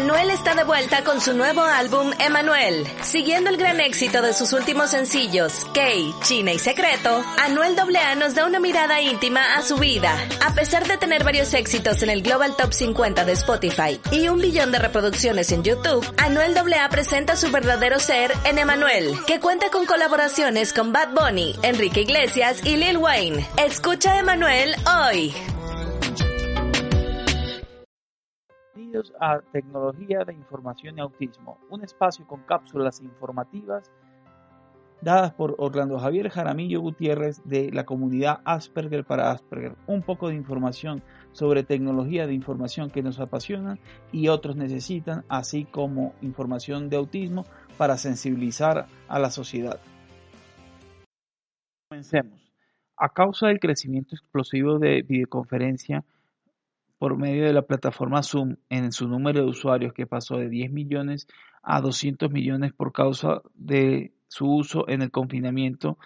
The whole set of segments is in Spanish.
Anuel está de vuelta con su nuevo álbum Emanuel. Siguiendo el gran éxito de sus últimos sencillos, Kay, China y Secreto, Anuel AA nos da una mirada íntima a su vida. A pesar de tener varios éxitos en el Global Top 50 de Spotify y un billón de reproducciones en YouTube, Anuel AA presenta su verdadero ser en Emanuel, que cuenta con colaboraciones con Bad Bunny, Enrique Iglesias y Lil Wayne. Escucha Emanuel hoy. Bienvenidos a Tecnología de Información y Autismo, un espacio con cápsulas informativas dadas por Orlando Javier Jaramillo Gutiérrez de la comunidad Asperger para Asperger. Un poco de información sobre tecnología de información que nos apasiona y otros necesitan, así como información de autismo para sensibilizar a la sociedad. Comencemos. A causa del crecimiento explosivo de videoconferencia, por medio de la plataforma Zoom en su número de usuarios que pasó de 10 millones a 200 millones por causa de su uso en el confinamiento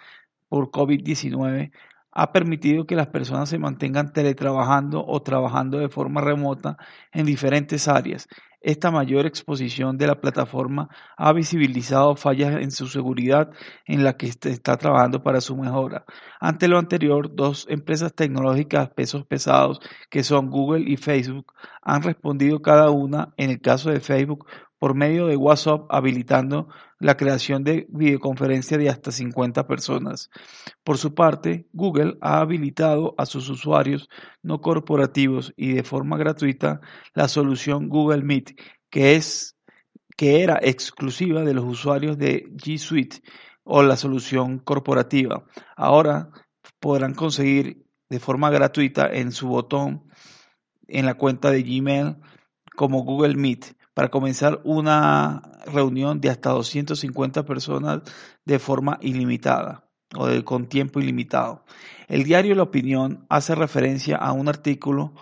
por COVID-19, ha permitido que las personas se mantengan teletrabajando o trabajando de forma remota en diferentes áreas. Esta mayor exposición de la plataforma ha visibilizado fallas en su seguridad en la que está trabajando para su mejora. Ante lo anterior, dos empresas tecnológicas pesos pesados, que son Google y Facebook, han respondido cada una, en el caso de Facebook, por medio de WhatsApp habilitando la creación de videoconferencia de hasta 50 personas. Por su parte, Google ha habilitado a sus usuarios no corporativos y de forma gratuita la solución Google Meet, que es que era exclusiva de los usuarios de G Suite o la solución corporativa. Ahora podrán conseguir de forma gratuita en su botón en la cuenta de Gmail como Google Meet para comenzar una reunión de hasta 250 personas de forma ilimitada o de, con tiempo ilimitado. El diario La Opinión hace referencia a un artículo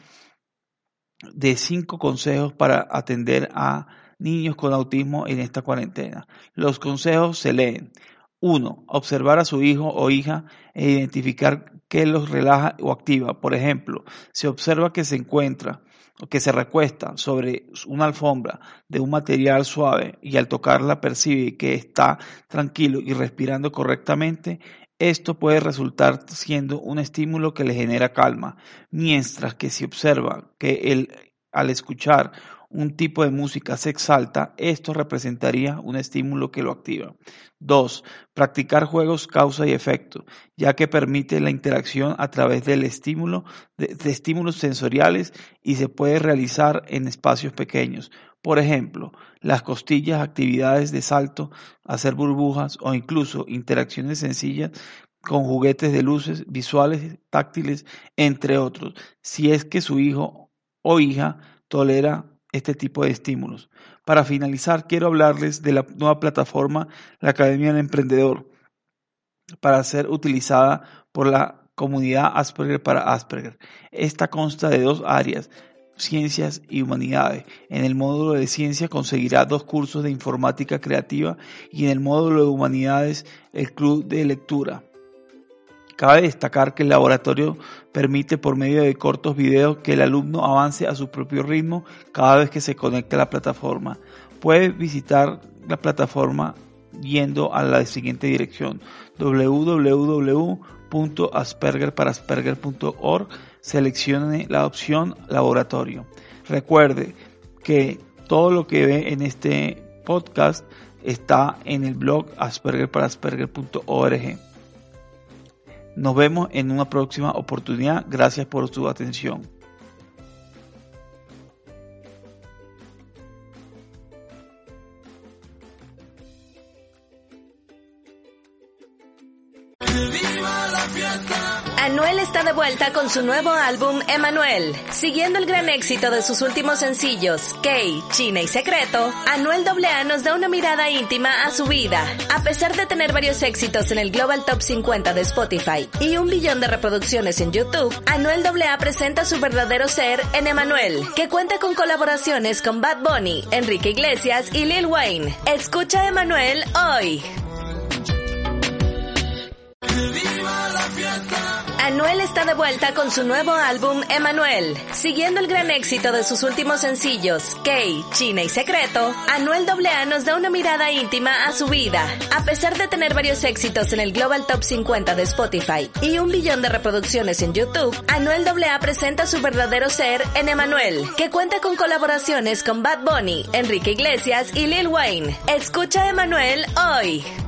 de cinco consejos para atender a niños con autismo en esta cuarentena. Los consejos se leen. Uno, Observar a su hijo o hija e identificar qué los relaja o activa. Por ejemplo, se observa que se encuentra que se recuesta sobre una alfombra de un material suave y al tocarla percibe que está tranquilo y respirando correctamente, esto puede resultar siendo un estímulo que le genera calma, mientras que si observa que el, al escuchar un tipo de música se exalta, esto representaría un estímulo que lo activa. 2. Practicar juegos causa y efecto, ya que permite la interacción a través del estímulo, de, de estímulos sensoriales y se puede realizar en espacios pequeños. Por ejemplo, las costillas, actividades de salto, hacer burbujas o incluso interacciones sencillas con juguetes de luces visuales, táctiles, entre otros, si es que su hijo o hija tolera este tipo de estímulos. Para finalizar, quiero hablarles de la nueva plataforma, la Academia del Emprendedor, para ser utilizada por la comunidad Asperger para Asperger. Esta consta de dos áreas, ciencias y humanidades. En el módulo de ciencia conseguirá dos cursos de informática creativa y en el módulo de humanidades el club de lectura. Cabe destacar que el laboratorio permite por medio de cortos videos que el alumno avance a su propio ritmo cada vez que se conecte a la plataforma. Puede visitar la plataforma yendo a la siguiente dirección www.aspergerparasperger.org seleccione la opción laboratorio. Recuerde que todo lo que ve en este podcast está en el blog aspergerparasperger.org. Nos vemos en una próxima oportunidad. Gracias por su atención. Anuel está de vuelta con su nuevo álbum Emanuel. Siguiendo el gran éxito de sus últimos sencillos, Kay, China y Secreto, Anuel AA nos da una mirada íntima a su vida. A pesar de tener varios éxitos en el Global Top 50 de Spotify y un billón de reproducciones en YouTube, Anuel AA presenta su verdadero ser en Emanuel, que cuenta con colaboraciones con Bad Bunny, Enrique Iglesias y Lil Wayne. Escucha Emanuel hoy. Anuel está de vuelta con su nuevo álbum Emanuel. Siguiendo el gran éxito de sus últimos sencillos, Kay, China y Secreto, Anuel AA nos da una mirada íntima a su vida. A pesar de tener varios éxitos en el Global Top 50 de Spotify y un billón de reproducciones en YouTube, Anuel AA presenta su verdadero ser en Emanuel, que cuenta con colaboraciones con Bad Bunny, Enrique Iglesias y Lil Wayne. Escucha Emanuel hoy.